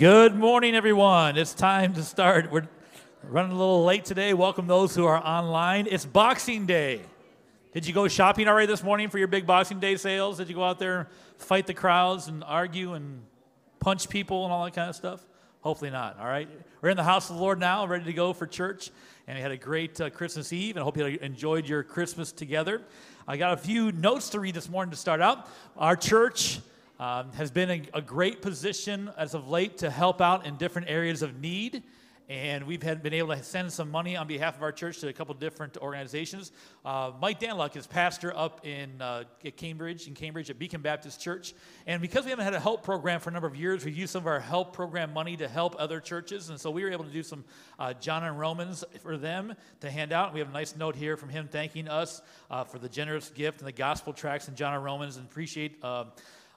Good morning, everyone. It's time to start. We're running a little late today. Welcome those who are online. It's Boxing Day. Did you go shopping already this morning for your big Boxing Day sales? Did you go out there, fight the crowds, and argue and punch people and all that kind of stuff? Hopefully not. All right. We're in the house of the Lord now, ready to go for church. And we had a great uh, Christmas Eve, and I hope you enjoyed your Christmas together. I got a few notes to read this morning to start out. Our church um, has been a, a great position as of late to help out in different areas of need and we've had, been able to send some money on behalf of our church to a couple different organizations. Uh, Mike Danluck is pastor up in uh, Cambridge, in Cambridge at Beacon Baptist Church. And because we haven't had a help program for a number of years, we've used some of our help program money to help other churches. And so we were able to do some uh, John and Romans for them to hand out. We have a nice note here from him thanking us uh, for the generous gift and the gospel tracts in John and Romans and appreciate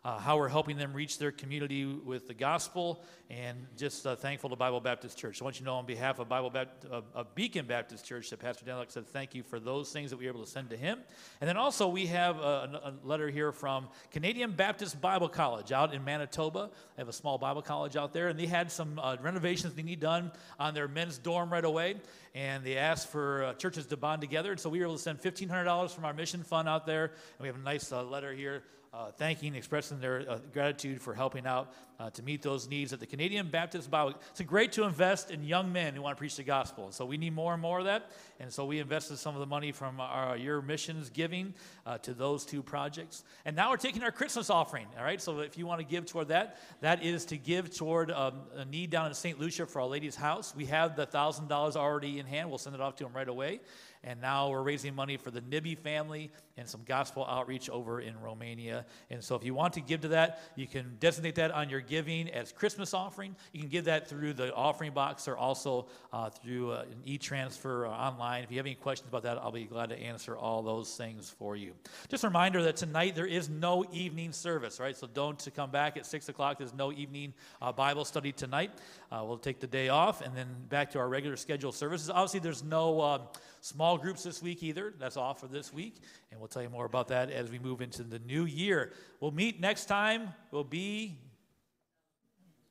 uh, how we're helping them reach their community with the gospel, and just uh, thankful to Bible Baptist Church. I want you to know on behalf of Bible uh, of Beacon Baptist Church that Pastor Danluck said thank you for those things that we were able to send to him. And then also we have a, a letter here from Canadian Baptist Bible College out in Manitoba. They have a small Bible college out there, and they had some uh, renovations they need done on their men's dorm right away and they asked for uh, churches to bond together. And so we were able to send $1,500 from our mission fund out there. And we have a nice uh, letter here uh, thanking, expressing their uh, gratitude for helping out uh, to meet those needs at the Canadian Baptist Bible. It's great to invest in young men who want to preach the gospel. So we need more and more of that. And so we invested some of the money from our year missions giving uh, to those two projects. And now we're taking our Christmas offering. All right. So if you want to give toward that, that is to give toward um, a need down in St. Lucia for Our Lady's House. We have the thousand dollars already in hand. We'll send it off to them right away. And now we're raising money for the Nibby family and some gospel outreach over in Romania. And so if you want to give to that, you can designate that on your giving as Christmas offering. You can give that through the offering box or also uh, through uh, an e transfer uh, online. If you have any questions about that, I'll be glad to answer all those things for you. Just a reminder that tonight there is no evening service, right? So don't come back at 6 o'clock. There's no evening uh, Bible study tonight. Uh, we'll take the day off and then back to our regular scheduled services. Obviously, there's no um, small groups this week either. That's off for this week. And we'll tell you more about that as we move into the new year. We'll meet next time, will be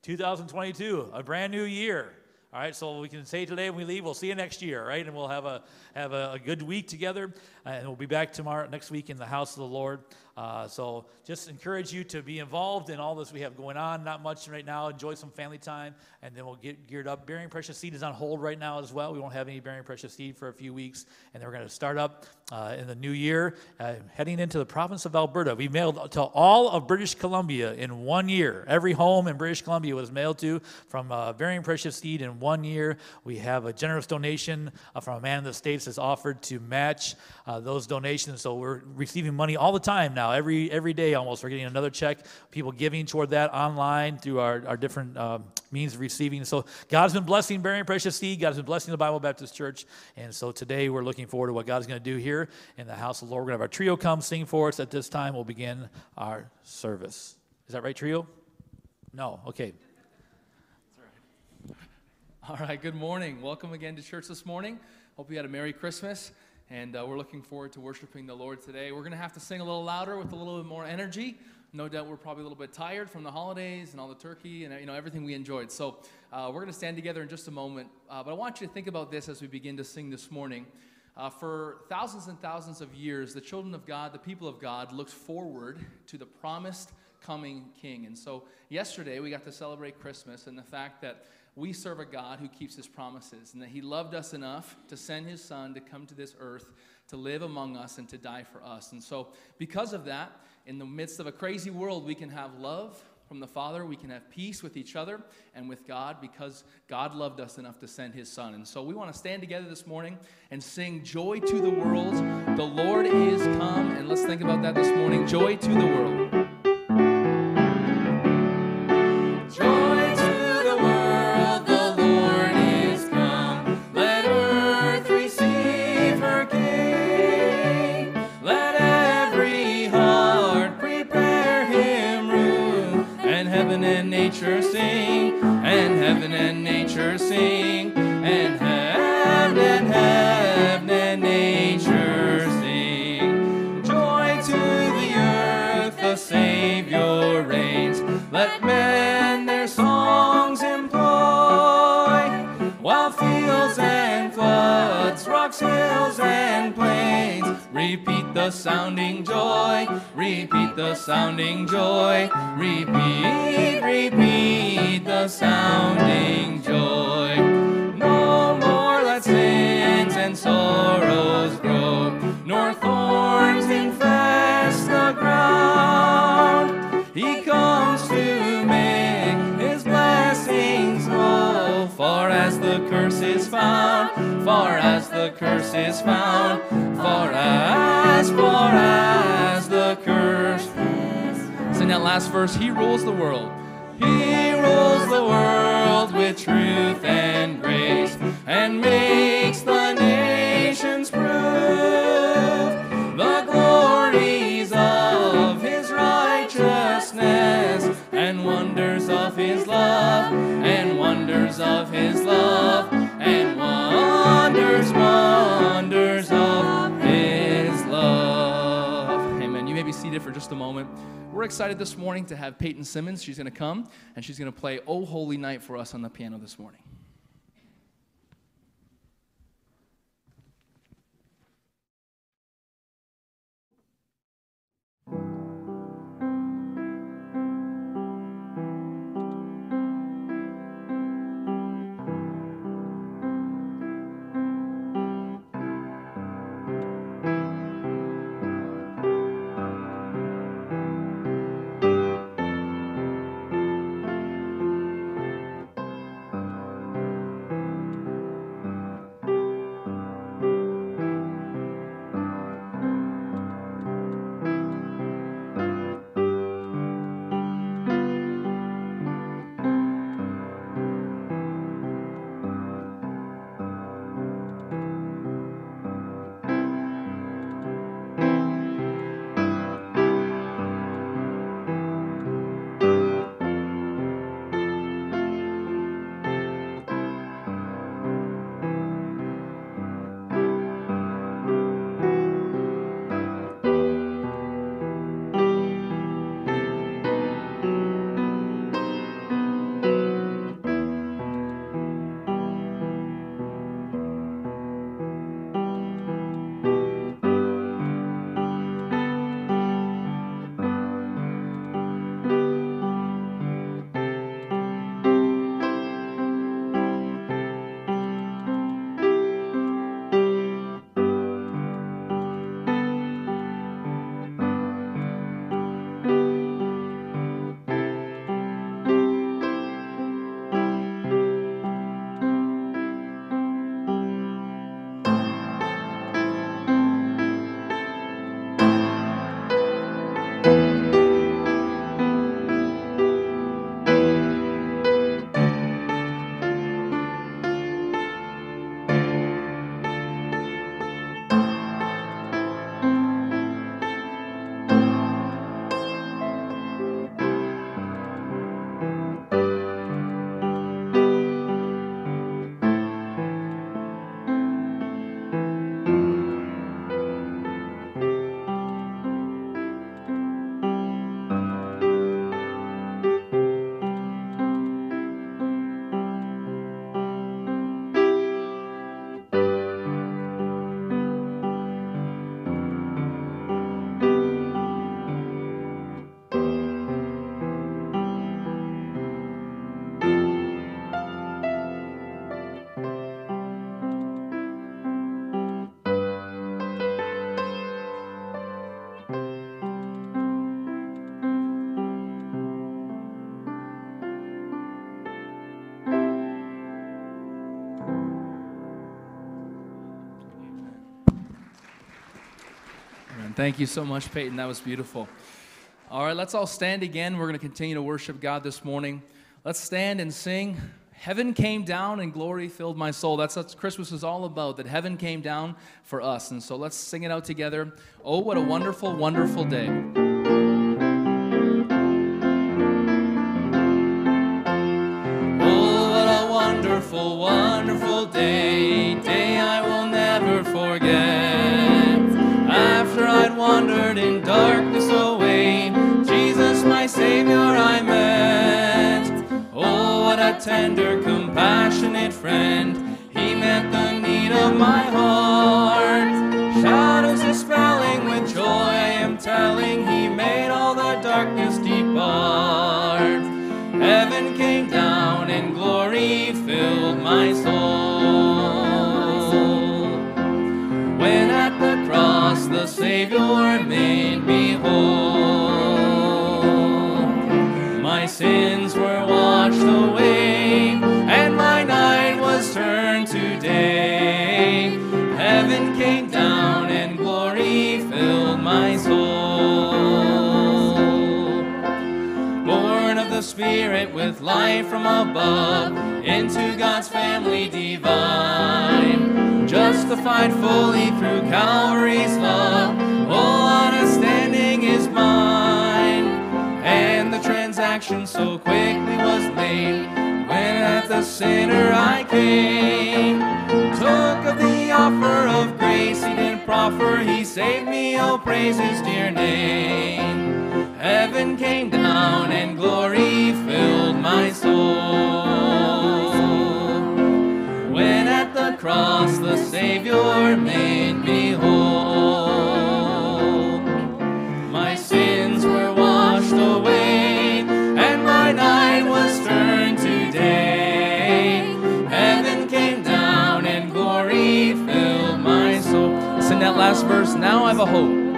2022, a brand new year. All right, so we can say today when we leave, we'll see you next year, right? And we'll have a have a, a good week together, and we'll be back tomorrow next week in the house of the Lord. Uh, so just encourage you to be involved in all this we have going on. Not much right now. Enjoy some family time, and then we'll get geared up. Bearing Precious Seed is on hold right now as well. We won't have any Bearing Precious Seed for a few weeks, and then we're going to start up uh, in the new year, uh, heading into the province of Alberta. We mailed to all of British Columbia in one year. Every home in British Columbia was mailed to from uh, Bearing Precious Seed in one year. We have a generous donation uh, from a man in the States that's offered to match uh, those donations. So we're receiving money all the time now now. Every every day almost, we're getting another check. People giving toward that online through our, our different um, means of receiving. So God's been blessing Bearing Precious Seed. God's been blessing the Bible Baptist Church. And so today we're looking forward to what God's going to do here in the house of the Lord. We're going to have our trio come sing for us. At this time, we'll begin our service. Is that right, trio? No. Okay. All right, good morning. Welcome again to church this morning. Hope you had a Merry Christmas. And uh, we're looking forward to worshiping the Lord today. We're going to have to sing a little louder with a little bit more energy. No doubt we're probably a little bit tired from the holidays and all the turkey and you know everything we enjoyed. So uh, we're going to stand together in just a moment. Uh, but I want you to think about this as we begin to sing this morning. Uh, for thousands and thousands of years, the children of God, the people of God, looked forward to the promised coming King. And so yesterday we got to celebrate Christmas and the fact that we serve a God who keeps his promises and that he loved us enough to send his son to come to this earth to live among us and to die for us. And so, because of that, in the midst of a crazy world, we can have love from the Father, we can have peace with each other and with God because God loved us enough to send his son. And so, we want to stand together this morning and sing Joy to the World. The Lord is come. And let's think about that this morning. Joy to the world. And plains. Repeat the sounding joy, repeat the sounding joy, repeat, repeat the sounding joy. No more let sins and sorrows grow, nor thorns infest the ground. He comes to make his blessings flow, far as the curse is found, far as the curse is found, far as, far as the curse. Sing that last verse. He rules the world. He rules the world with truth and grace and makes the nations prove the glories of his righteousness and wonders of his love and wonders of his love and wonders, wonders of his love. Amen. You may be seated for just a moment. We're excited this morning to have Peyton Simmons. She's going to come and she's going to play Oh Holy Night for us on the piano this morning. Thank you so much, Peyton. That was beautiful. All right, let's all stand again. We're going to continue to worship God this morning. Let's stand and sing. Heaven came down and glory filled my soul. That's what Christmas is all about, that heaven came down for us. And so let's sing it out together. Oh, what a wonderful, wonderful day. Tender, compassionate friend. He met the need of my heart. Shadows dispelling with joy, I am telling He made all the darkness depart. Heaven came down and glory filled my soul. Spirit with life from above, into God's family divine. Justified fully through Calvary's love, all understanding is mine. And the transaction so quickly was made, when at the sinner I came. Took of the offer of grace he didn't proffer, he saved me, oh praise his dear name. Heaven came down and glory filled my soul. When at the cross the Savior made me whole, my sins were washed away, and my night was turned to day. Heaven came down and glory filled my soul. Sing that last verse. Now I've a hope.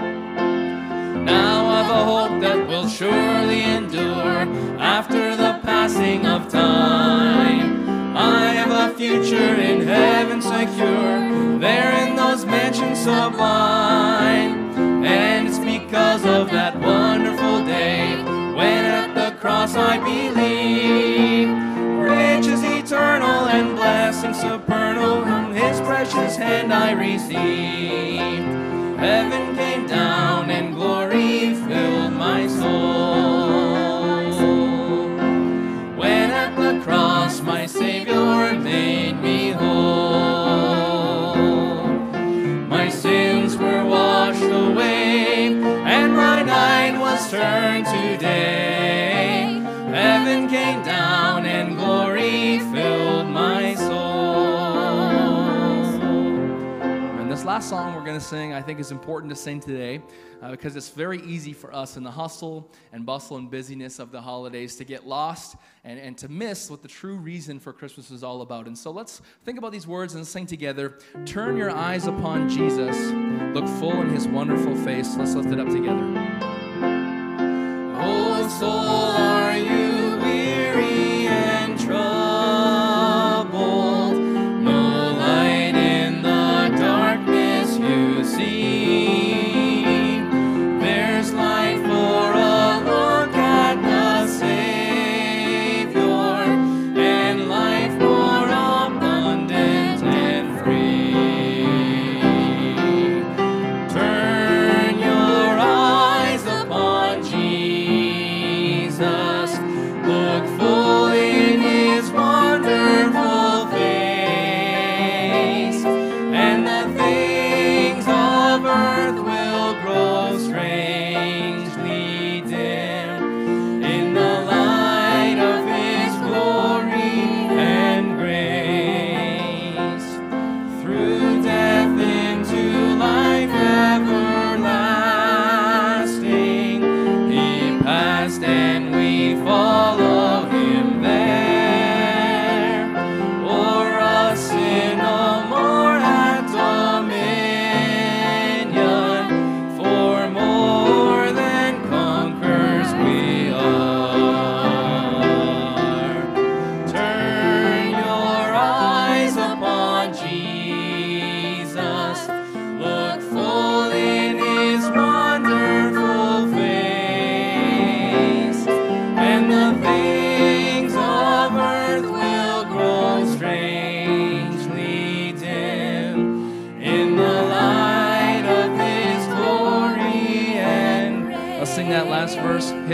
Passing of time. I have a future in heaven secure, there in those mansions sublime. And it's because of that wonderful day when at the cross I believe. Riches eternal and blessings supernal from his precious hand I received. Heaven came down and glory filled my soul. Night was turned to day. Heaven came down last song we're going to sing, I think, is important to sing today uh, because it's very easy for us in the hustle and bustle and busyness of the holidays to get lost and, and to miss what the true reason for Christmas is all about. And so let's think about these words and sing together. Turn your eyes upon Jesus, look full in his wonderful face. Let's lift it up together. Oh, soul, are you weary and troubled?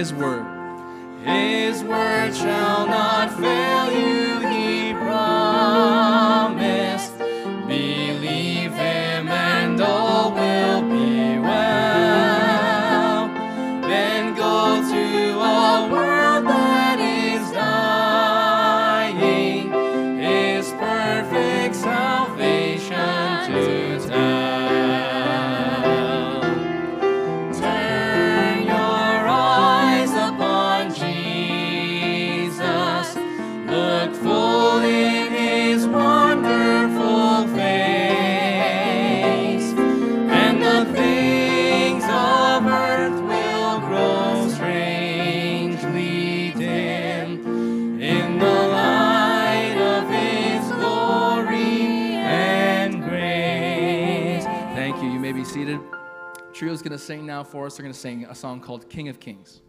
His word. going to sing now for us. They're going to sing a song called King of Kings.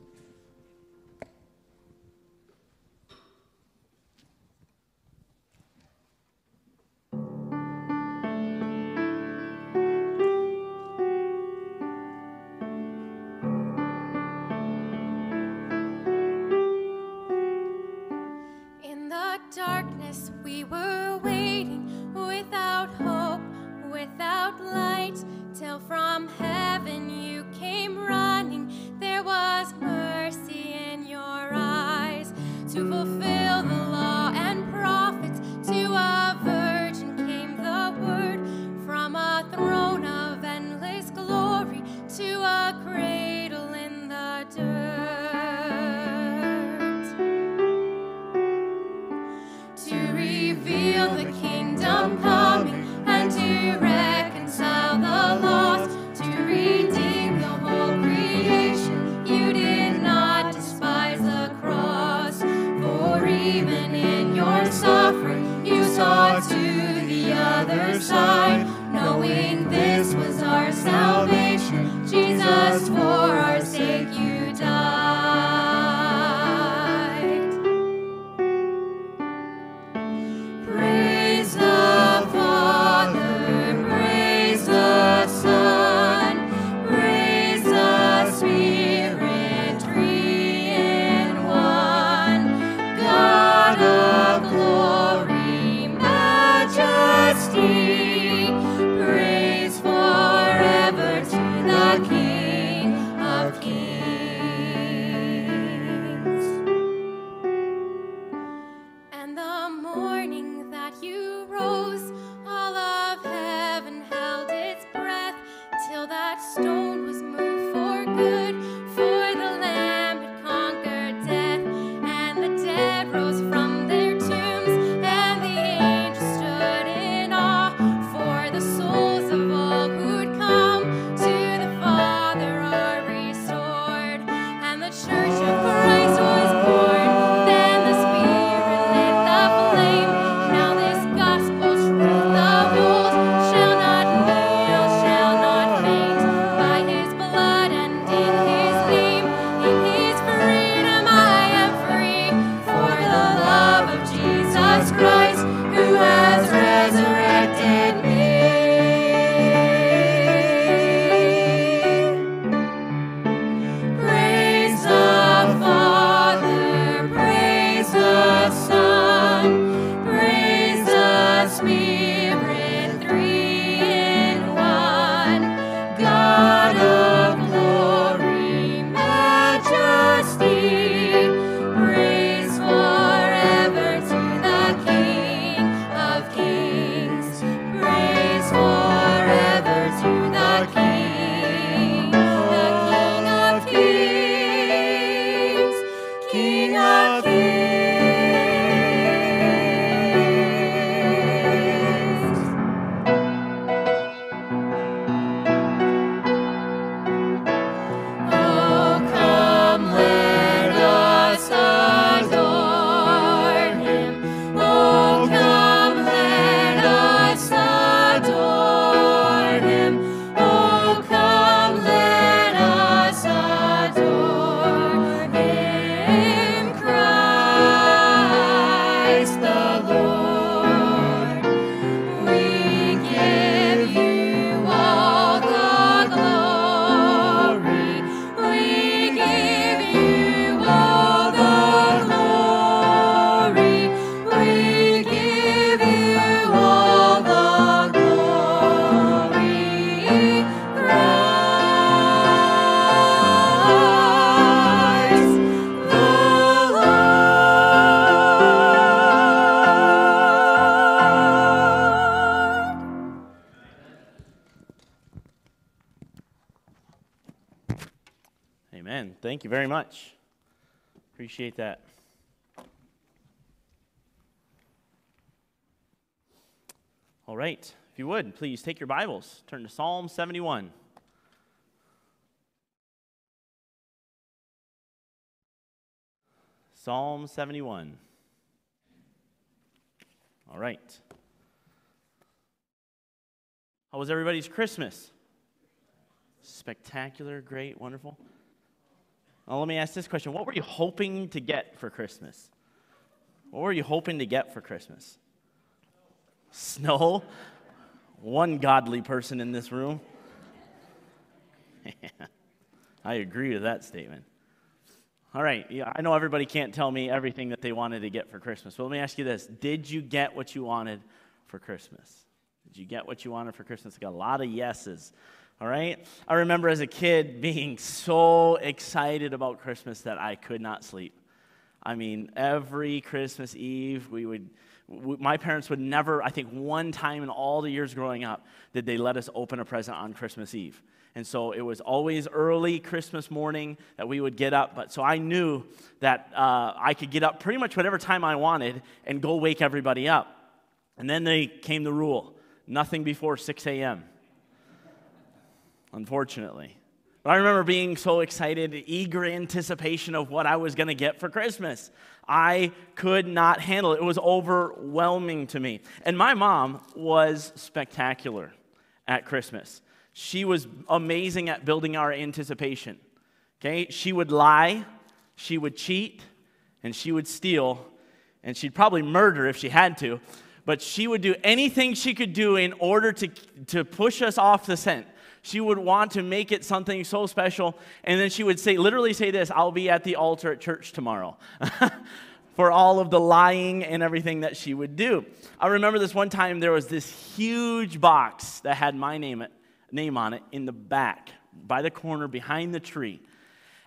much. Appreciate that. All right. If you would, please take your Bibles, turn to Psalm 71. Psalm 71. All right. How was everybody's Christmas? Spectacular, great, wonderful. Let me ask this question What were you hoping to get for Christmas? What were you hoping to get for Christmas? Snow? One godly person in this room. I agree with that statement. All right, yeah, I know everybody can't tell me everything that they wanted to get for Christmas, but let me ask you this Did you get what you wanted for Christmas? Did you get what you wanted for Christmas? I got a lot of yeses. All right? I remember as a kid being so excited about Christmas that I could not sleep. I mean, every Christmas Eve, we would, we, my parents would never, I think one time in all the years growing up, did they let us open a present on Christmas Eve. And so it was always early Christmas morning that we would get up. But so I knew that uh, I could get up pretty much whatever time I wanted and go wake everybody up. And then they came the rule nothing before 6 a.m unfortunately. But I remember being so excited, eager anticipation of what I was going to get for Christmas. I could not handle it. It was overwhelming to me. And my mom was spectacular at Christmas. She was amazing at building our anticipation. Okay? She would lie, she would cheat, and she would steal, and she'd probably murder if she had to. But she would do anything she could do in order to, to push us off the scent she would want to make it something so special. And then she would say, literally say this I'll be at the altar at church tomorrow. for all of the lying and everything that she would do. I remember this one time there was this huge box that had my name, name on it in the back, by the corner, behind the tree.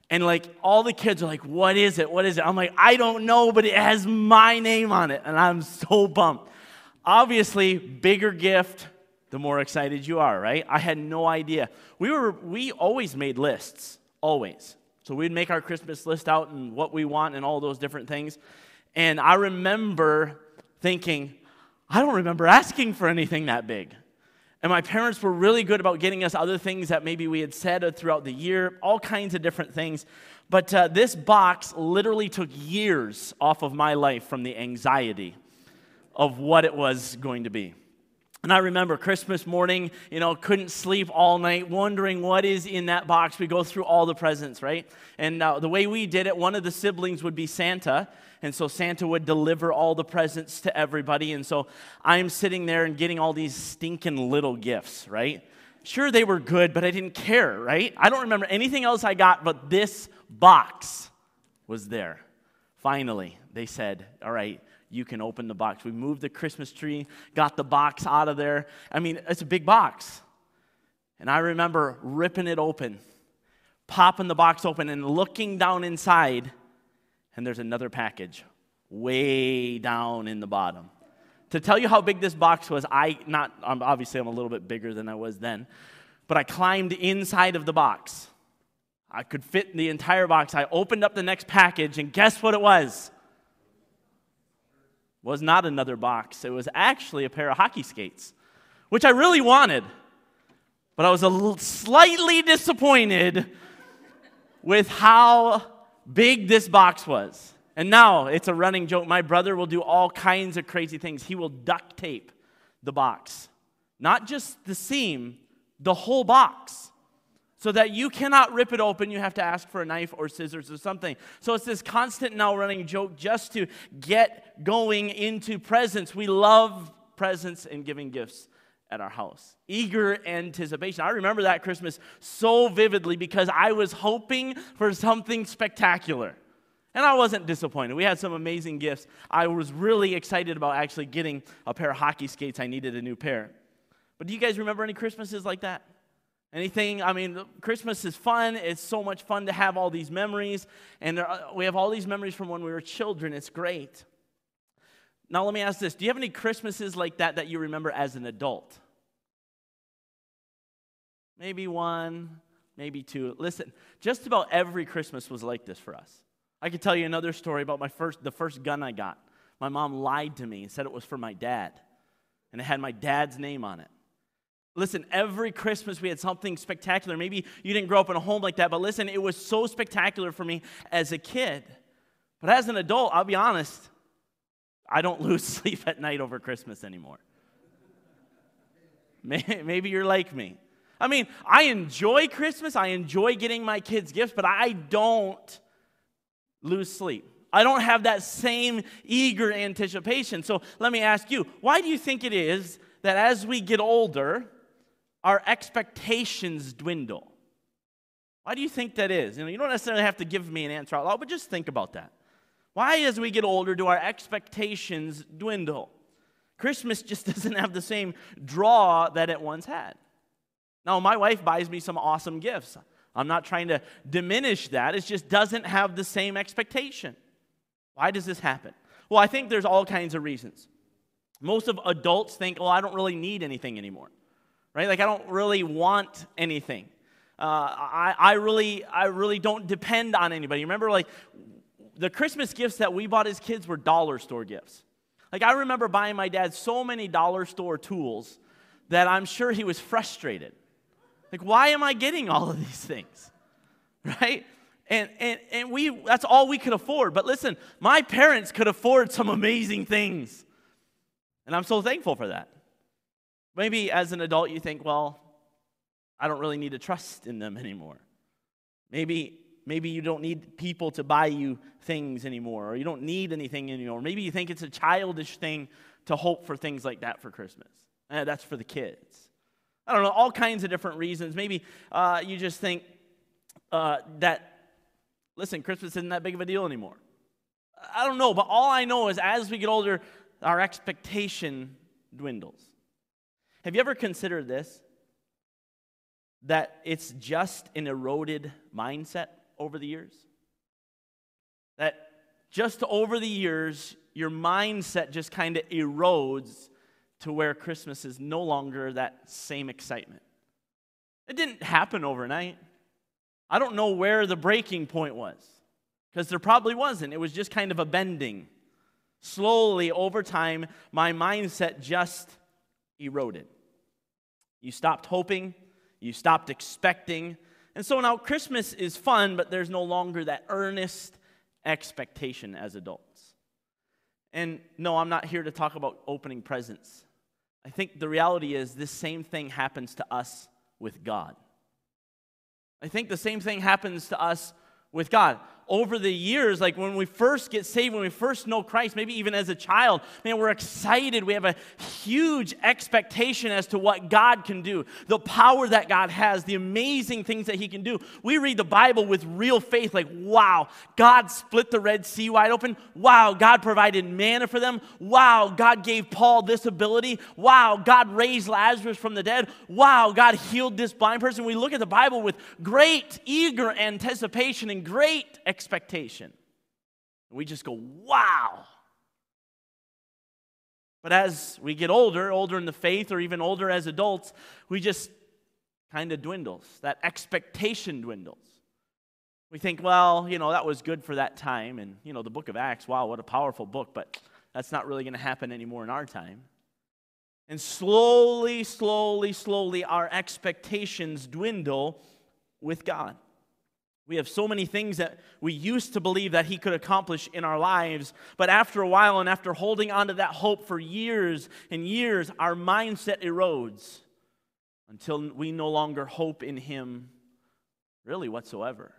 And like all the kids are like, What is it? What is it? I'm like, I don't know, but it has my name on it. And I'm so bummed. Obviously, bigger gift, the more excited you are, right? I had no idea. We were we always made lists, always. So we'd make our Christmas list out and what we want and all those different things. And I remember thinking, I don't remember asking for anything that big. And my parents were really good about getting us other things that maybe we had said throughout the year, all kinds of different things. But uh, this box literally took years off of my life from the anxiety of what it was going to be. And I remember Christmas morning, you know, couldn't sleep all night, wondering what is in that box. We go through all the presents, right? And uh, the way we did it, one of the siblings would be Santa. And so Santa would deliver all the presents to everybody. And so I'm sitting there and getting all these stinking little gifts, right? Sure, they were good, but I didn't care, right? I don't remember anything else I got, but this box was there. Finally, they said, All right, you can open the box. We moved the Christmas tree, got the box out of there. I mean, it's a big box. And I remember ripping it open, popping the box open, and looking down inside, and there's another package way down in the bottom. To tell you how big this box was, I not obviously I'm a little bit bigger than I was then, but I climbed inside of the box. I could fit in the entire box. I opened up the next package, and guess what it was? Was not another box. It was actually a pair of hockey skates, which I really wanted. But I was a little slightly disappointed with how big this box was. And now it's a running joke. My brother will do all kinds of crazy things. He will duct tape the box, not just the seam, the whole box so that you cannot rip it open. You have to ask for a knife or scissors or something. So it's this constant now running joke just to get going into presents. We love presents and giving gifts at our house. Eager anticipation. I remember that Christmas so vividly because I was hoping for something spectacular. And I wasn't disappointed. We had some amazing gifts. I was really excited about actually getting a pair of hockey skates. I needed a new pair. But do you guys remember any Christmases like that? Anything, I mean, Christmas is fun. It's so much fun to have all these memories. And there, uh, we have all these memories from when we were children. It's great. Now, let me ask this Do you have any Christmases like that that you remember as an adult? Maybe one, maybe two. Listen, just about every Christmas was like this for us. I could tell you another story about my first, the first gun I got. My mom lied to me and said it was for my dad, and it had my dad's name on it. Listen, every Christmas we had something spectacular. Maybe you didn't grow up in a home like that, but listen, it was so spectacular for me as a kid. But as an adult, I'll be honest, I don't lose sleep at night over Christmas anymore. Maybe you're like me. I mean, I enjoy Christmas, I enjoy getting my kids gifts, but I don't lose sleep. I don't have that same eager anticipation. So let me ask you, why do you think it is that as we get older, our expectations dwindle? Why do you think that is? You know, you don't necessarily have to give me an answer out loud, but just think about that. Why, as we get older, do our expectations dwindle? Christmas just doesn't have the same draw that it once had. Now, my wife buys me some awesome gifts. I'm not trying to diminish that. It just doesn't have the same expectation. Why does this happen? Well, I think there's all kinds of reasons. Most of adults think, oh, I don't really need anything anymore, right? Like, I don't really want anything. Uh, I, I, really, I really don't depend on anybody. Remember, like, the Christmas gifts that we bought as kids were dollar store gifts. Like, I remember buying my dad so many dollar store tools that I'm sure he was frustrated. Like, why am I getting all of these things? Right? And, and, and we, that's all we could afford. But listen, my parents could afford some amazing things. And I'm so thankful for that. Maybe as an adult, you think, well, I don't really need to trust in them anymore. Maybe, maybe you don't need people to buy you things anymore, or you don't need anything anymore. Maybe you think it's a childish thing to hope for things like that for Christmas. Eh, that's for the kids. I don't know, all kinds of different reasons. Maybe uh, you just think uh, that, listen, Christmas isn't that big of a deal anymore. I don't know, but all I know is as we get older, our expectation dwindles. Have you ever considered this? That it's just an eroded mindset over the years? That just over the years, your mindset just kind of erodes to where Christmas is no longer that same excitement. It didn't happen overnight. I don't know where the breaking point was because there probably wasn't. It was just kind of a bending. Slowly, over time, my mindset just eroded. You stopped hoping, you stopped expecting. And so now Christmas is fun, but there's no longer that earnest expectation as adults. And no, I'm not here to talk about opening presents. I think the reality is this same thing happens to us with God. I think the same thing happens to us with God over the years, like when we first get saved, when we first know Christ, maybe even as a child, man, we're excited. We have a huge expectation as to what God can do, the power that God has, the amazing things that He can do. We read the Bible with real faith, like, wow, God split the Red Sea wide open. Wow, God provided manna for them. Wow, God gave Paul this ability. Wow, God raised Lazarus from the dead. Wow, God healed this blind person. We look at the Bible with great, eager anticipation and great expectation. We just go, wow. But as we get older, older in the faith, or even older as adults, we just kind of dwindles. That expectation dwindles. We think, well, you know, that was good for that time. And, you know, the book of Acts, wow, what a powerful book, but that's not really going to happen anymore in our time. And slowly, slowly, slowly, our expectations dwindle with God. We have so many things that we used to believe that He could accomplish in our lives, but after a while and after holding on to that hope for years and years, our mindset erodes until we no longer hope in Him really whatsoever.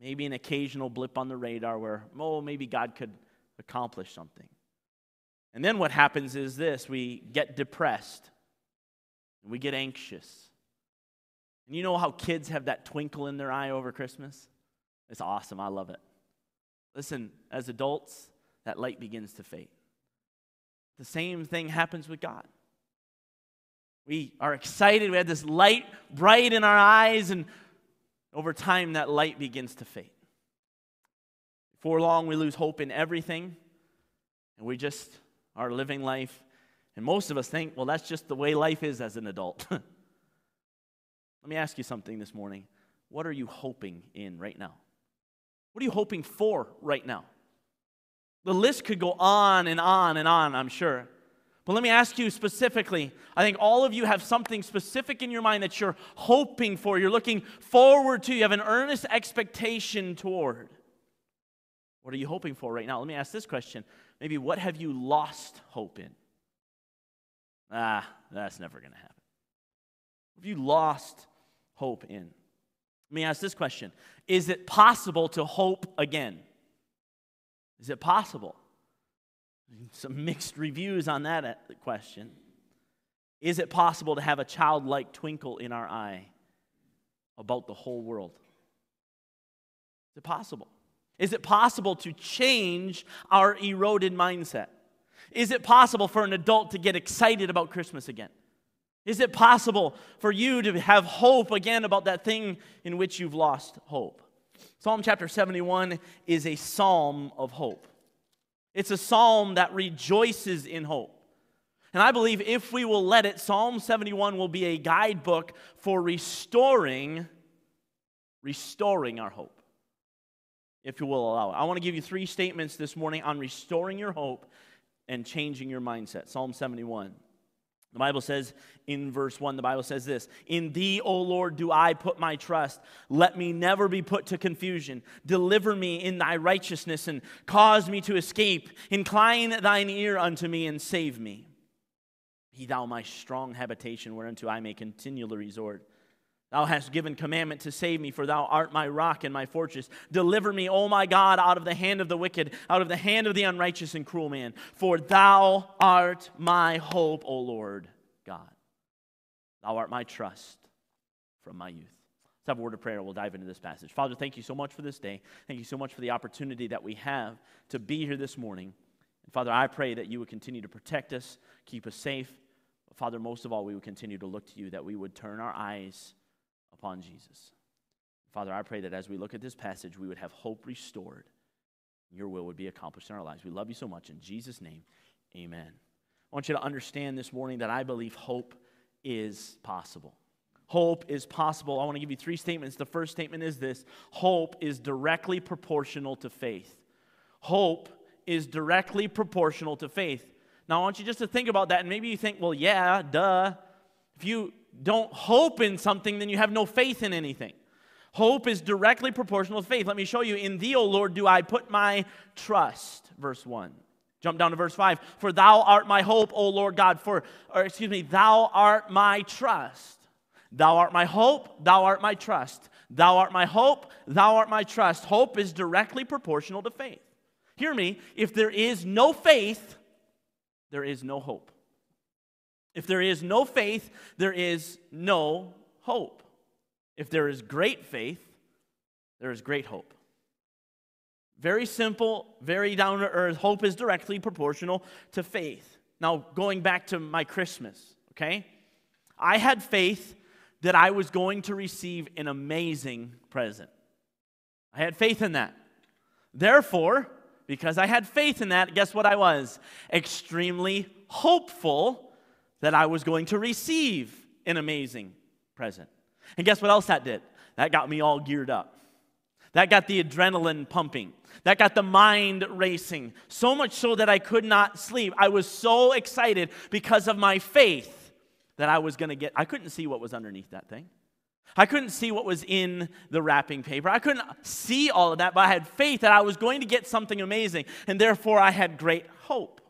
Maybe an occasional blip on the radar where, oh, maybe God could accomplish something. And then what happens is this we get depressed, we get anxious and you know how kids have that twinkle in their eye over Christmas? It's awesome. I love it. Listen, as adults, that light begins to fade. The same thing happens with God. We are excited. We have this light bright in our eyes, and over time, that light begins to fade. Before long, we lose hope in everything, and we just are living life. And most of us think, well, that's just the way life is as an adult. Let me ask you something this morning. What are you hoping in right now? What are you hoping for right now? The list could go on and on and on, I'm sure. But let me ask you specifically. I think all of you have something specific in your mind that you're hoping for, you're looking forward to, you have an earnest expectation toward. What are you hoping for right now? Let me ask this question. Maybe what have you lost hope in? Ah, that's never going to happen. have you lost hope in? Let me ask this question Is it possible to hope again? Is it possible? Some mixed reviews on that uh, question. Is it possible to have a childlike twinkle in our eye about the whole world? Is it possible? Is it possible to change our eroded mindset? Is it possible for an adult to get excited about Christmas again? Is it possible for you to have hope again about that thing in which you've lost hope? Psalm chapter 71 is a psalm of hope. It's a psalm that rejoices in hope. And I believe if we will let it, Psalm 71 will be a guidebook for restoring restoring our hope. If you will allow it. I want to give you three statements this morning on restoring your hope and changing your mindset. Psalm 71. The Bible says in verse 1, the Bible says this In thee, O Lord, do I put my trust. Let me never be put to confusion. Deliver me in thy righteousness and cause me to escape. Incline thine ear unto me and save me. Be thou my strong habitation whereunto I may continually resort. Thou hast given commandment to save me, for thou art my rock and my fortress. Deliver me, O my God, out of the hand of the wicked, out of the hand of the unrighteous and cruel man. For thou art my hope, O Lord God. Thou art my trust from my youth. Let's have a word of prayer. We'll dive into this passage. Father, thank you so much for this day. Thank you so much for the opportunity that we have to be here this morning. And Father, I pray that you would continue to protect us, keep us safe. But Father, most of all, we would continue to look to you, that we would turn our eyes upon Jesus. Father, I pray that as we look at this passage, we would have hope restored. Your will would be accomplished in our lives. We love you so much. In Jesus' name, amen. I want you to understand this morning that I believe hope is possible. Hope is possible. I want to give you three statements. The first statement is this hope is directly proportional to faith. Hope is directly proportional to faith. Now, I want you just to think about that, and maybe you think, well, yeah, duh. If you don't hope in something, then you have no faith in anything. Hope is directly proportional to faith. Let me show you. In thee, O Lord, do I put my trust. Verse 1. Jump down to verse 5. For thou art my hope, O Lord God. For, or excuse me, thou art my trust. Thou art my hope, thou art my trust. Thou art my hope, thou art my trust. Hope is directly proportional to faith. Hear me. If there is no faith, there is no hope. If there is no faith, there is no hope. If there is great faith, there is great hope. Very simple, very down to earth. Hope is directly proportional to faith. Now, going back to my Christmas, okay? I had faith that I was going to receive an amazing present. I had faith in that. Therefore, because I had faith in that, guess what I was? Extremely hopeful that I was going to receive an amazing present. And guess what else that did? That got me all geared up. That got the adrenaline pumping. That got the mind racing. So much so that I could not sleep. I was so excited because of my faith that I was going to get. I couldn't see what was underneath that thing. I couldn't see what was in the wrapping paper. I couldn't see all of that, but I had faith that I was going to get something amazing. And therefore, I had great hope.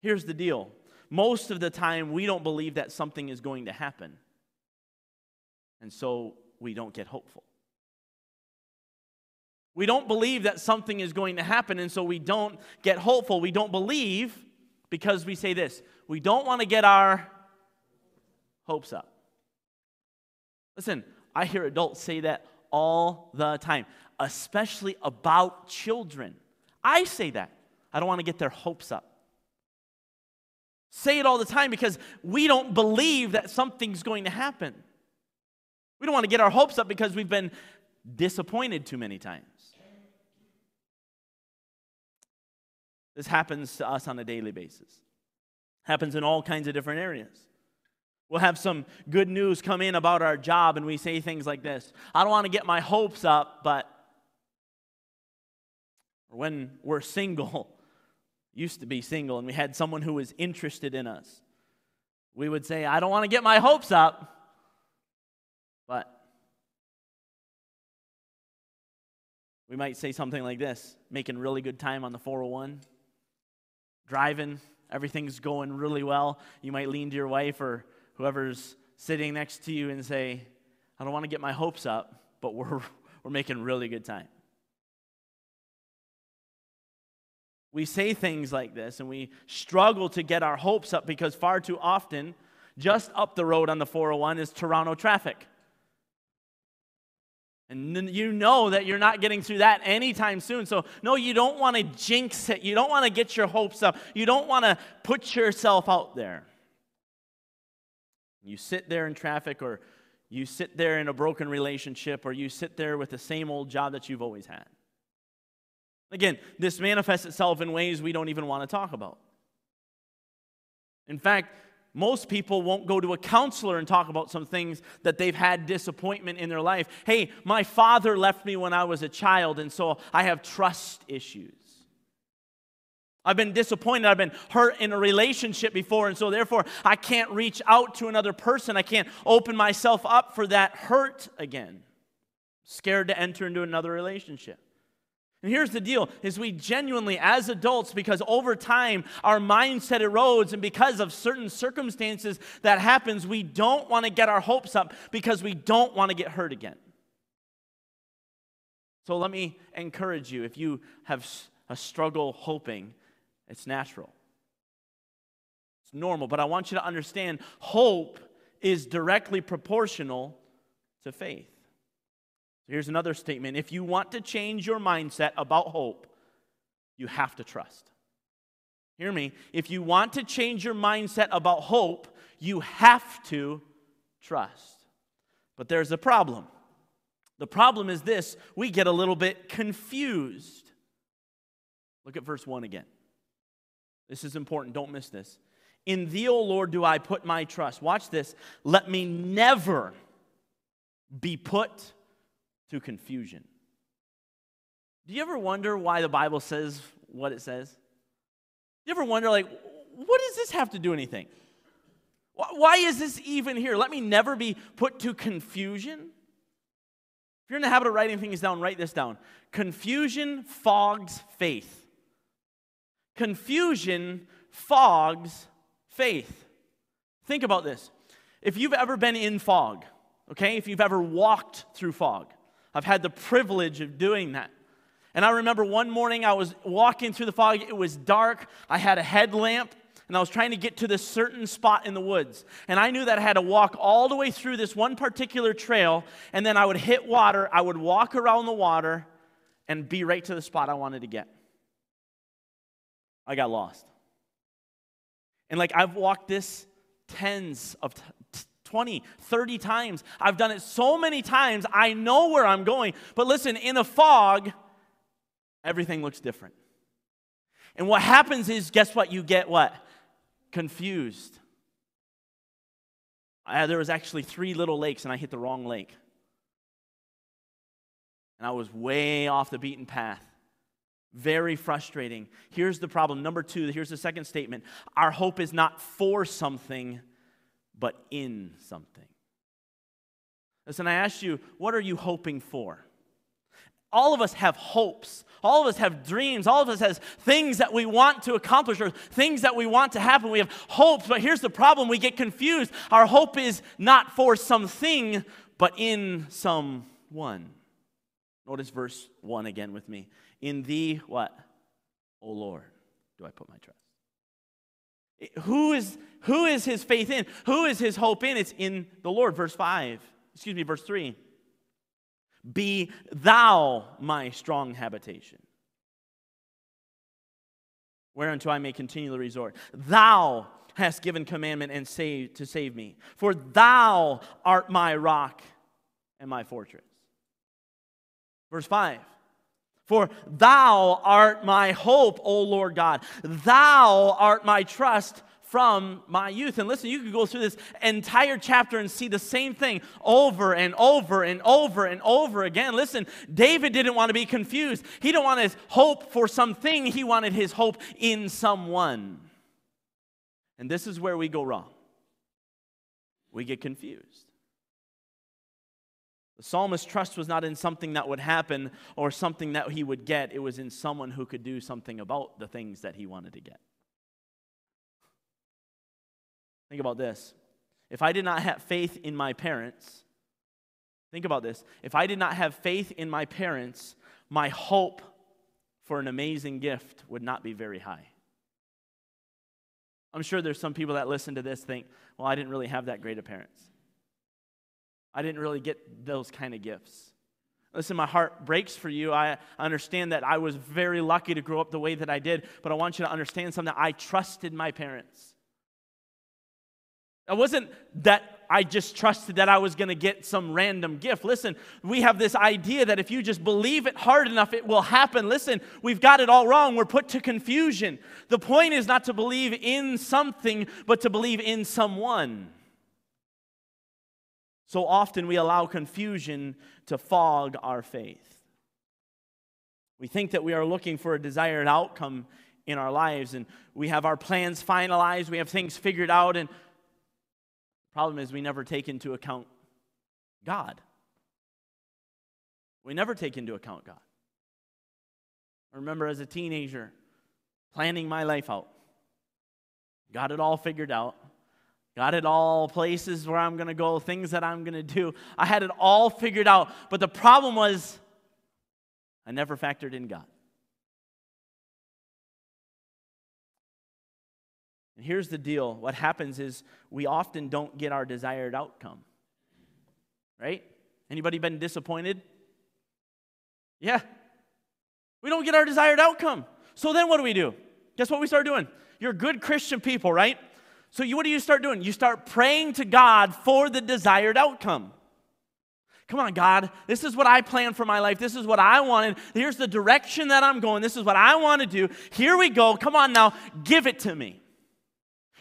Here's the deal most of the time we don't believe that something is going to happen. And so we don't get hopeful. We don't believe that something is going to happen, and so we don't get hopeful. We don't believe because we say this we don't want to get our hopes up. Listen, I hear adults say that all the time, especially about children. I say that. I don't want to get their hopes up say it all the time because we don't believe that something's going to happen. We don't want to get our hopes up because we've been disappointed too many times. This happens to us on a daily basis. Happens in all kinds of different areas. We'll have some good news come in about our job, and we say things like this I don't want to get my hopes up, but when we're single, used to be single and we had someone who was interested in us, we would say, I don't want to get my hopes up, but we might say something like this making really good time on the 401, driving, everything's going really well. You might lean to your wife or whoever's sitting next to you and say, I don't want to get my hopes up, but we're, we're making really good time. We say things like this and we struggle to get our hopes up because far too often, just up the road on the 401 is Toronto traffic. And you know that you're not getting through that anytime soon. So, no, you don't want to jinx it. You don't want to get your hopes up. You don't want to put yourself out there. You sit there in traffic, or you sit there in a broken relationship, or you sit there with the same old job that you've always had. Again, this manifests itself in ways we don't even want to talk about. In fact, most people won't go to a counselor and talk about some things that they've had disappointment in their life. Hey, my father left me when I was a child, and so I have trust issues. I've been disappointed. I've been hurt in a relationship before, and so therefore I can't reach out to another person. I can't open myself up for that hurt again. Scared to enter into another relationship. And here's the deal is we genuinely as adults because over time our mindset erodes and because of certain circumstances that happens we don't want to get our hopes up because we don't want to get hurt again. So let me encourage you if you have a struggle hoping it's natural. It's normal, but I want you to understand hope is directly proportional to faith. Here's another statement. If you want to change your mindset about hope, you have to trust. Hear me. If you want to change your mindset about hope, you have to trust. But there's a problem. The problem is this we get a little bit confused. Look at verse 1 again. This is important. Don't miss this. In thee, O Lord, do I put my trust. Watch this. Let me never be put to confusion. Do you ever wonder why the Bible says what it says? Do you ever wonder, like, what does this have to do anything? Why is this even here? Let me never be put to confusion. If you're in the habit of writing things down, write this down. Confusion fogs faith. Confusion fogs faith. Think about this. If you've ever been in fog, okay, if you've ever walked through fog, I've had the privilege of doing that. And I remember one morning I was walking through the fog. It was dark. I had a headlamp and I was trying to get to this certain spot in the woods. And I knew that I had to walk all the way through this one particular trail and then I would hit water. I would walk around the water and be right to the spot I wanted to get. I got lost. And like I've walked this tens of t- 20, 30 times. I've done it so many times, I know where I'm going. But listen, in a fog, everything looks different. And what happens is, guess what? You get what? Confused. Uh, there was actually three little lakes, and I hit the wrong lake. And I was way off the beaten path. Very frustrating. Here's the problem. Number two, here's the second statement. Our hope is not for something, but in something. Listen, I ask you, what are you hoping for? All of us have hopes. All of us have dreams. All of us has things that we want to accomplish or things that we want to happen. We have hopes, but here's the problem. We get confused. Our hope is not for something, but in someone. Notice verse 1 again with me. In thee, what? O Lord, do I put my trust. Who is, who is his faith in? Who is his hope in? It's in the Lord. Verse 5, excuse me, verse 3. Be thou my strong habitation, whereunto I may continually resort. Thou hast given commandment and save to save me, for thou art my rock and my fortress. Verse 5 for thou art my hope, O Lord God. Thou art my trust from my youth. And listen, you could go through this entire chapter and see the same thing over and over and over and over again. Listen, David didn't want to be confused. He didn't want his hope for something, he wanted his hope in someone. And this is where we go wrong. We get confused. The psalmist's trust was not in something that would happen or something that he would get, it was in someone who could do something about the things that he wanted to get. Think about this. If I did not have faith in my parents, think about this. If I did not have faith in my parents, my hope for an amazing gift would not be very high. I'm sure there's some people that listen to this think, well, I didn't really have that great of parents. I didn't really get those kind of gifts. Listen, my heart breaks for you. I understand that I was very lucky to grow up the way that I did, but I want you to understand something. I trusted my parents. It wasn't that I just trusted that I was going to get some random gift. Listen, we have this idea that if you just believe it hard enough, it will happen. Listen, we've got it all wrong. We're put to confusion. The point is not to believe in something, but to believe in someone. So often we allow confusion to fog our faith. We think that we are looking for a desired outcome in our lives and we have our plans finalized, we have things figured out, and the problem is we never take into account God. We never take into account God. I remember as a teenager planning my life out, got it all figured out. Got it all, places where I'm going to go, things that I'm going to do. I had it all figured out. But the problem was, I never factored in God. And here's the deal what happens is we often don't get our desired outcome. Right? Anybody been disappointed? Yeah. We don't get our desired outcome. So then what do we do? Guess what we start doing? You're good Christian people, right? So, you, what do you start doing? You start praying to God for the desired outcome. Come on, God, this is what I planned for my life. This is what I wanted. Here's the direction that I'm going. This is what I want to do. Here we go. Come on now, give it to me.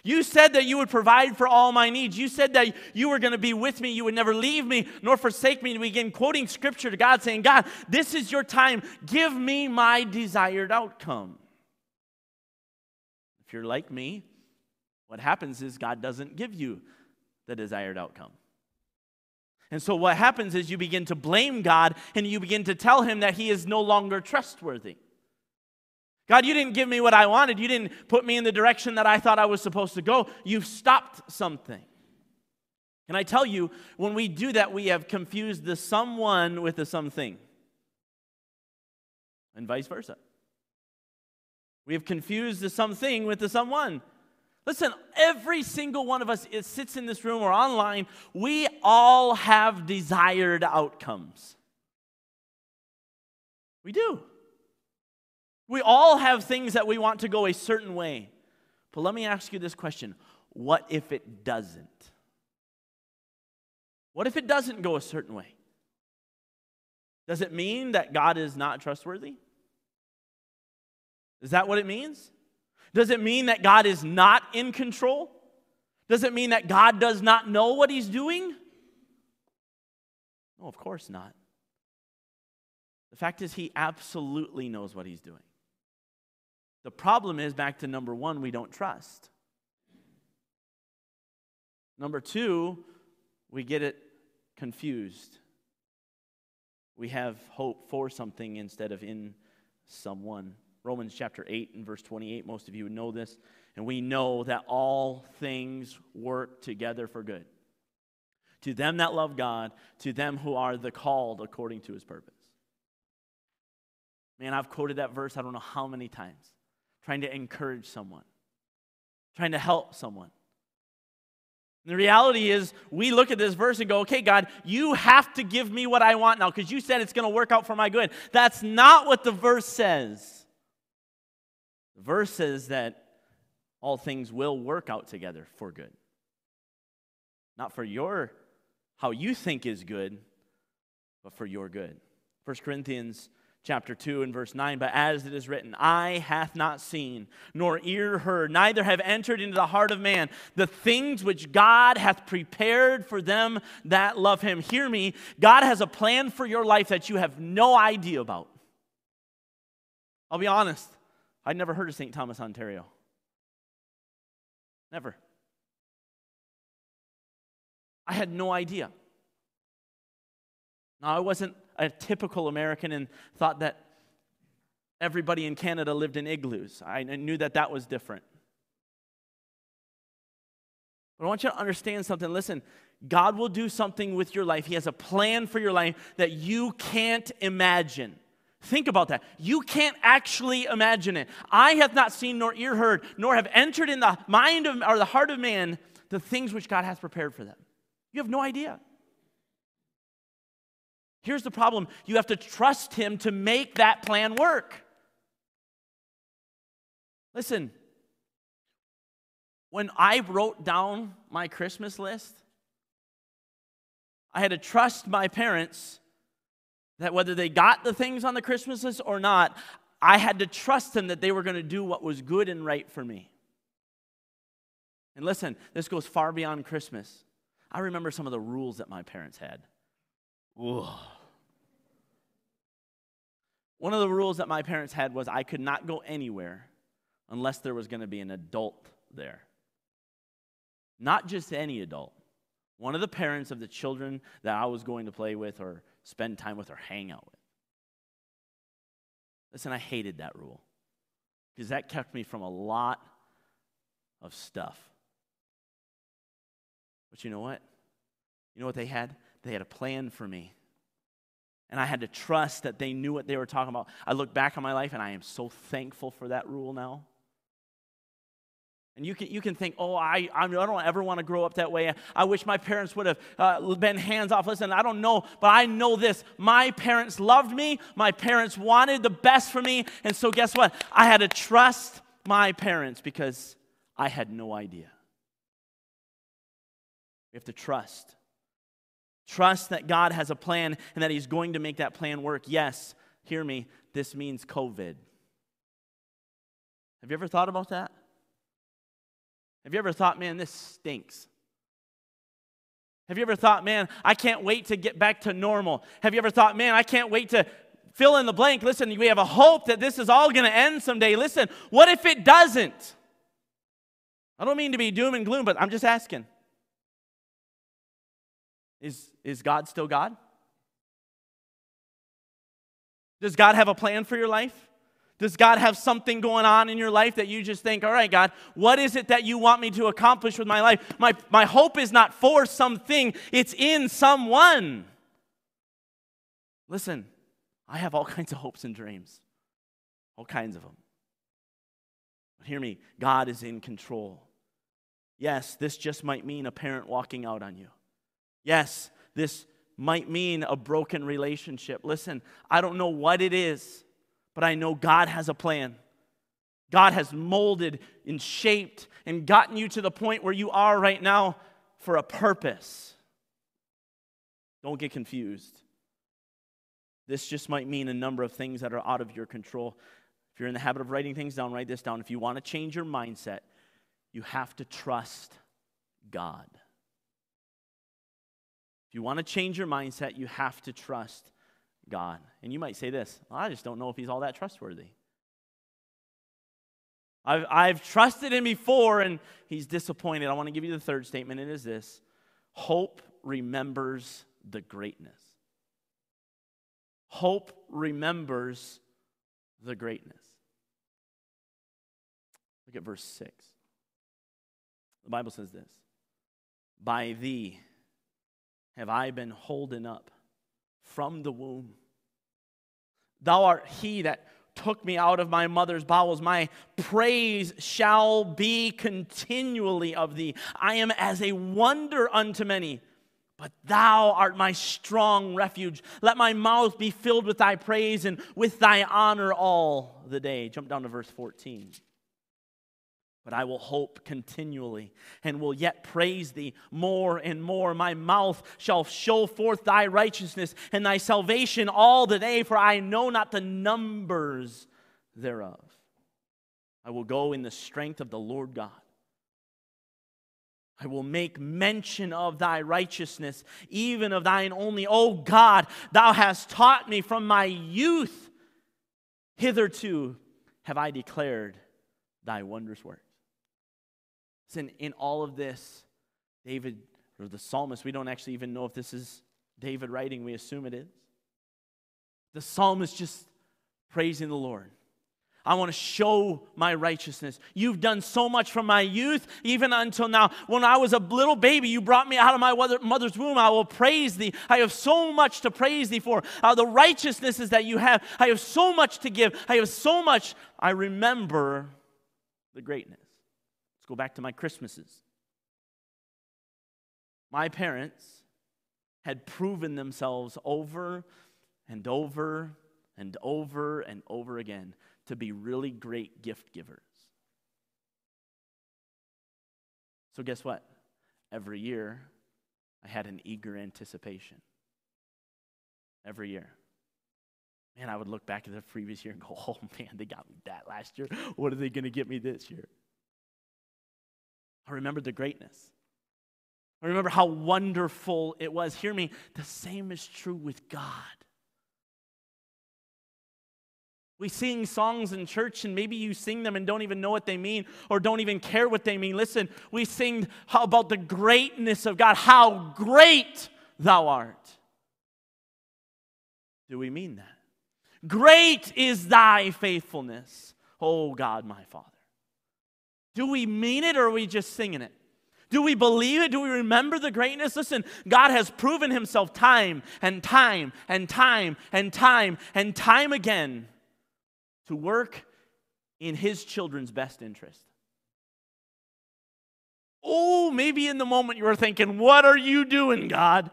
You said that you would provide for all my needs. You said that you were going to be with me. You would never leave me nor forsake me. And we begin quoting scripture to God, saying, God, this is your time. Give me my desired outcome. If you're like me, what happens is God doesn't give you the desired outcome. And so what happens is you begin to blame God and you begin to tell him that he is no longer trustworthy. God, you didn't give me what I wanted. You didn't put me in the direction that I thought I was supposed to go. You've stopped something. And I tell you, when we do that, we have confused the someone with the something, and vice versa. We have confused the something with the someone. Listen, every single one of us it sits in this room or online, we all have desired outcomes. We do. We all have things that we want to go a certain way. But let me ask you this question what if it doesn't? What if it doesn't go a certain way? Does it mean that God is not trustworthy? Is that what it means? Does it mean that God is not in control? Does it mean that God does not know what he's doing? No, of course not. The fact is, he absolutely knows what he's doing. The problem is, back to number one, we don't trust. Number two, we get it confused. We have hope for something instead of in someone. Romans chapter 8 and verse 28. Most of you would know this. And we know that all things work together for good. To them that love God, to them who are the called according to his purpose. Man, I've quoted that verse I don't know how many times, trying to encourage someone, trying to help someone. The reality is, we look at this verse and go, okay, God, you have to give me what I want now because you said it's going to work out for my good. That's not what the verse says. Verse says that all things will work out together for good. Not for your how you think is good, but for your good. 1 Corinthians chapter 2 and verse 9 but as it is written eye hath not seen nor ear heard neither have entered into the heart of man the things which god hath prepared for them that love him hear me god has a plan for your life that you have no idea about i'll be honest I'd never heard of St. Thomas, Ontario. Never. I had no idea. Now, I wasn't a typical American and thought that everybody in Canada lived in igloos. I knew that that was different. But I want you to understand something. Listen, God will do something with your life. He has a plan for your life that you can't imagine. Think about that. You can't actually imagine it. I have not seen nor ear heard, nor have entered in the mind of, or the heart of man the things which God has prepared for them. You have no idea. Here's the problem you have to trust Him to make that plan work. Listen, when I wrote down my Christmas list, I had to trust my parents that whether they got the things on the Christmas list or not, I had to trust them that they were going to do what was good and right for me. And listen, this goes far beyond Christmas. I remember some of the rules that my parents had. Ooh. One of the rules that my parents had was I could not go anywhere unless there was going to be an adult there. Not just any adult, one of the parents of the children that I was going to play with or spend time with or hang out with. Listen, I hated that rule because that kept me from a lot of stuff. But you know what? You know what they had? They had a plan for me. And I had to trust that they knew what they were talking about. I look back on my life and I am so thankful for that rule now. And you can, you can think, oh, I, I don't ever want to grow up that way. I wish my parents would have uh, been hands off. Listen, I don't know, but I know this. My parents loved me. My parents wanted the best for me. And so, guess what? I had to trust my parents because I had no idea. We have to trust. Trust that God has a plan and that He's going to make that plan work. Yes, hear me, this means COVID. Have you ever thought about that? Have you ever thought, man, this stinks? Have you ever thought, man, I can't wait to get back to normal? Have you ever thought, man, I can't wait to fill in the blank? Listen, we have a hope that this is all going to end someday. Listen, what if it doesn't? I don't mean to be doom and gloom, but I'm just asking. Is, is God still God? Does God have a plan for your life? Does God have something going on in your life that you just think, all right, God, what is it that you want me to accomplish with my life? My, my hope is not for something, it's in someone. Listen, I have all kinds of hopes and dreams, all kinds of them. But hear me, God is in control. Yes, this just might mean a parent walking out on you. Yes, this might mean a broken relationship. Listen, I don't know what it is but I know God has a plan. God has molded and shaped and gotten you to the point where you are right now for a purpose. Don't get confused. This just might mean a number of things that are out of your control. If you're in the habit of writing things down, write this down. If you want to change your mindset, you have to trust God. If you want to change your mindset, you have to trust God. And you might say this I just don't know if he's all that trustworthy. I've, I've trusted him before and he's disappointed. I want to give you the third statement. and It is this hope remembers the greatness. Hope remembers the greatness. Look at verse 6. The Bible says this By thee have I been holden up from the womb. Thou art he that took me out of my mother's bowels. My praise shall be continually of thee. I am as a wonder unto many. But thou art my strong refuge. Let my mouth be filled with thy praise and with thy honor all the day. Jump down to verse 14. But I will hope continually and will yet praise thee more and more. My mouth shall show forth thy righteousness and thy salvation all the day, for I know not the numbers thereof. I will go in the strength of the Lord God. I will make mention of thy righteousness, even of thine only. O God, thou hast taught me from my youth. Hitherto have I declared thy wondrous works. Listen, in all of this, David, or the psalmist, we don't actually even know if this is David writing, we assume it is. The psalmist just praising the Lord. I want to show my righteousness. You've done so much from my youth, even until now. When I was a little baby, you brought me out of my mother's womb. I will praise thee. I have so much to praise thee for. Uh, the righteousnesses that you have, I have so much to give. I have so much. I remember the greatness. Let's go back to my Christmases. My parents had proven themselves over and over and over and over again to be really great gift givers. So, guess what? Every year, I had an eager anticipation. Every year. Man, I would look back at the previous year and go, oh man, they got me that last year. What are they going to get me this year? I remember the greatness. I remember how wonderful it was. Hear me, the same is true with God. We sing songs in church, and maybe you sing them and don't even know what they mean or don't even care what they mean. Listen, we sing about the greatness of God, how great thou art. Do we mean that? Great is thy faithfulness, oh God, my Father. Do we mean it or are we just singing it? Do we believe it? Do we remember the greatness? Listen, God has proven himself time and time and time and time and time again to work in his children's best interest. Oh, maybe in the moment you were thinking, What are you doing, God?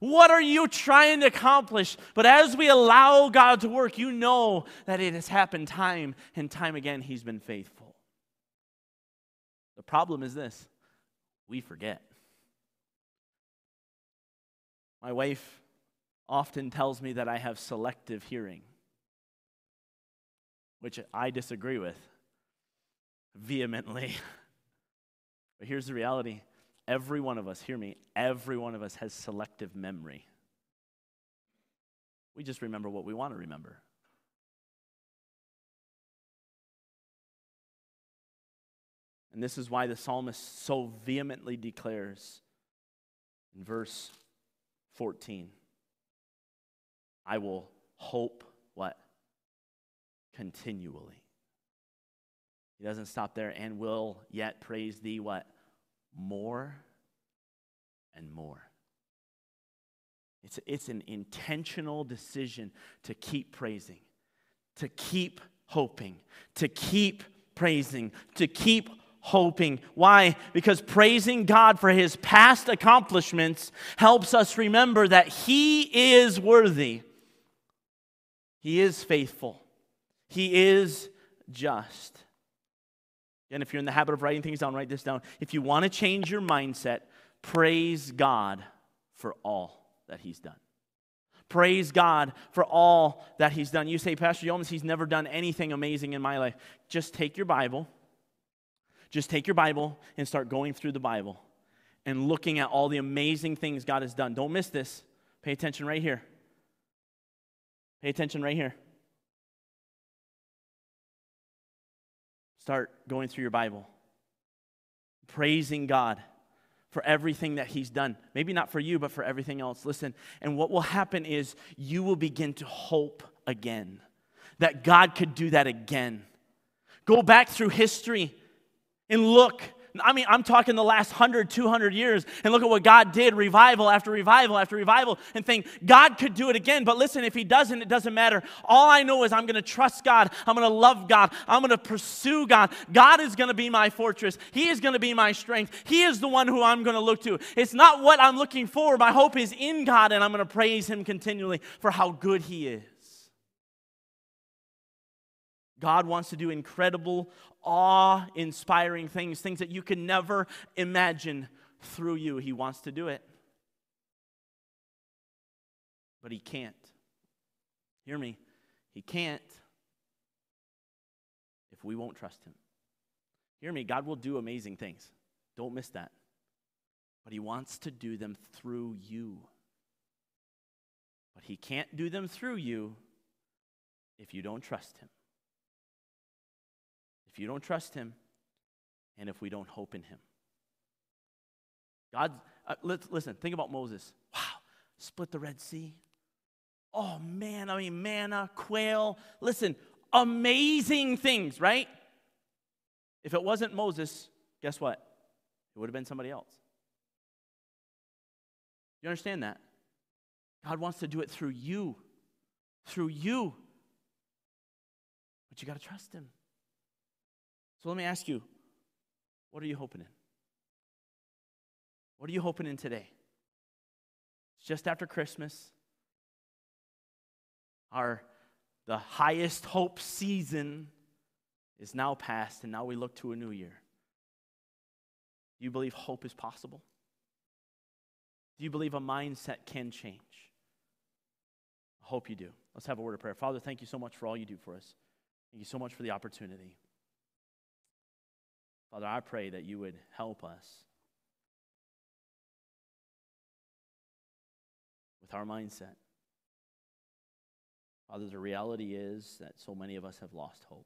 What are you trying to accomplish? But as we allow God to work, you know that it has happened time and time again. He's been faithful. The problem is this we forget. My wife often tells me that I have selective hearing which I disagree with vehemently. but here's the reality every one of us, hear me, every one of us has selective memory. We just remember what we want to remember. And this is why the psalmist so vehemently declares in verse 14 I will hope what? continually. He doesn't stop there and will yet praise thee what? More and more. It's, it's an intentional decision to keep praising, to keep hoping, to keep praising, to keep hoping. Why? Because praising God for his past accomplishments helps us remember that he is worthy, he is faithful, he is just. And if you're in the habit of writing things down, write this down. If you want to change your mindset, praise God for all that He's done. Praise God for all that He's done. You say, Pastor Jonas, He's never done anything amazing in my life. Just take your Bible, just take your Bible and start going through the Bible and looking at all the amazing things God has done. Don't miss this. Pay attention right here. Pay attention right here. Start going through your Bible, praising God for everything that He's done. Maybe not for you, but for everything else. Listen, and what will happen is you will begin to hope again that God could do that again. Go back through history and look I mean, I'm talking the last 100, 200 years, and look at what God did revival after revival after revival, and think God could do it again. But listen, if He doesn't, it doesn't matter. All I know is I'm going to trust God. I'm going to love God. I'm going to pursue God. God is going to be my fortress. He is going to be my strength. He is the one who I'm going to look to. It's not what I'm looking for. My hope is in God, and I'm going to praise Him continually for how good He is. God wants to do incredible, awe inspiring things, things that you can never imagine through you. He wants to do it. But He can't. Hear me. He can't if we won't trust Him. Hear me. God will do amazing things. Don't miss that. But He wants to do them through you. But He can't do them through you if you don't trust Him if you don't trust Him, and if we don't hope in Him. God, uh, let's, listen, think about Moses. Wow, split the Red Sea. Oh man, I mean, manna, quail. Listen, amazing things, right? If it wasn't Moses, guess what? It would have been somebody else. You understand that? God wants to do it through you. Through you. But you got to trust Him. So let me ask you what are you hoping in? What are you hoping in today? It's just after Christmas. Our the highest hope season is now past, and now we look to a new year. Do you believe hope is possible? Do you believe a mindset can change? I hope you do. Let's have a word of prayer. Father, thank you so much for all you do for us. Thank you so much for the opportunity. Father, I pray that you would help us with our mindset. Father, the reality is that so many of us have lost hope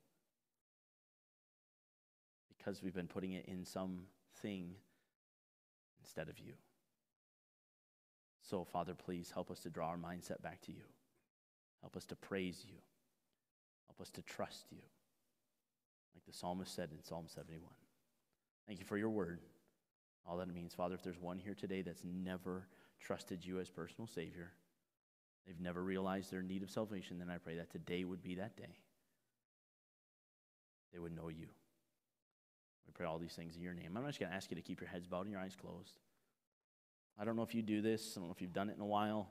because we've been putting it in something instead of you. So, Father, please help us to draw our mindset back to you. Help us to praise you. Help us to trust you. Like the psalmist said in Psalm 71. Thank you for your word. All that it means, Father, if there's one here today that's never trusted you as personal Savior, they've never realized their need of salvation, then I pray that today would be that day. They would know you. We pray all these things in your name. I'm not just going to ask you to keep your heads bowed and your eyes closed. I don't know if you do this, I don't know if you've done it in a while.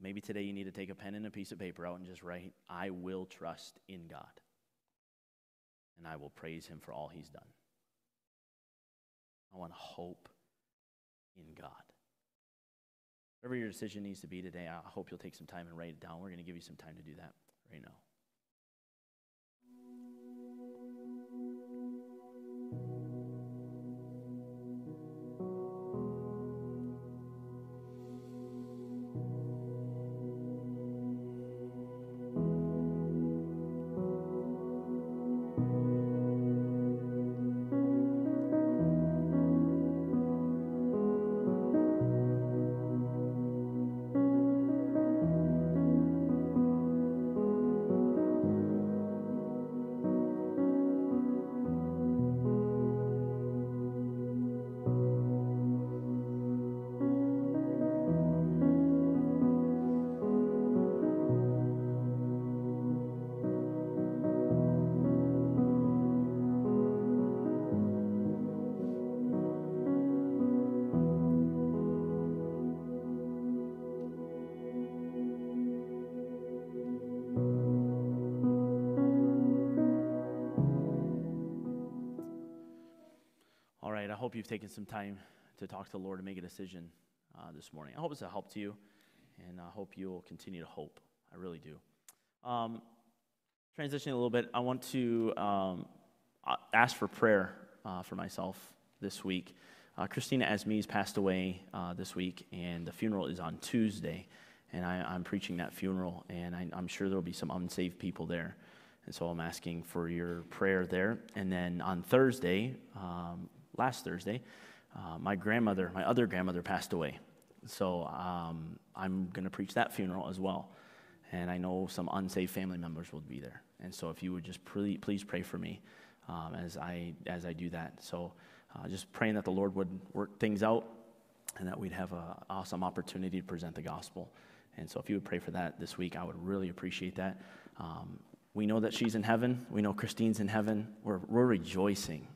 Maybe today you need to take a pen and a piece of paper out and just write, I will trust in God. And I will praise him for all he's done. I want hope in God. Whatever your decision needs to be today, I hope you'll take some time and write it down. We're going to give you some time to do that right now. I hope you've taken some time to talk to the Lord and make a decision uh, this morning. I hope it's a help to you, and I hope you'll continue to hope. I really do. Um, transitioning a little bit, I want to um, ask for prayer uh, for myself this week. Uh, Christina Asmes passed away uh, this week, and the funeral is on Tuesday, and I, I'm preaching that funeral, and I, I'm sure there will be some unsaved people there. And so I'm asking for your prayer there. And then on Thursday, um, last Thursday, uh, my grandmother, my other grandmother, passed away. So um, I'm going to preach that funeral as well. And I know some unsaved family members will be there. And so if you would just please, please pray for me um, as, I, as I do that. So uh, just praying that the Lord would work things out and that we'd have an awesome opportunity to present the gospel. And so if you would pray for that this week, I would really appreciate that. Um, we know that she's in heaven. We know Christine's in heaven. We're, we're rejoicing.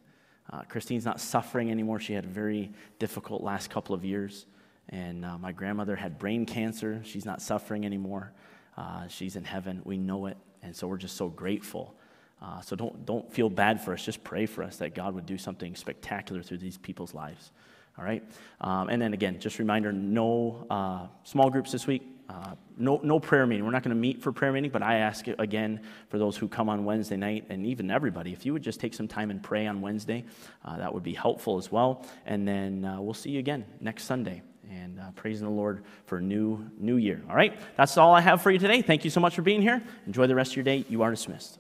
Uh, Christine's not suffering anymore. She had a very difficult last couple of years. And uh, my grandmother had brain cancer. She's not suffering anymore. Uh, she's in heaven. We know it. And so we're just so grateful. Uh, so don't, don't feel bad for us. Just pray for us that God would do something spectacular through these people's lives. All right? Um, and then again, just reminder no uh, small groups this week. Uh, no, no prayer meeting. We're not going to meet for prayer meeting, but I ask again for those who come on Wednesday night and even everybody, if you would just take some time and pray on Wednesday, uh, that would be helpful as well. And then uh, we'll see you again next Sunday. And uh, praising the Lord for a new, new year. All right? That's all I have for you today. Thank you so much for being here. Enjoy the rest of your day. You are dismissed.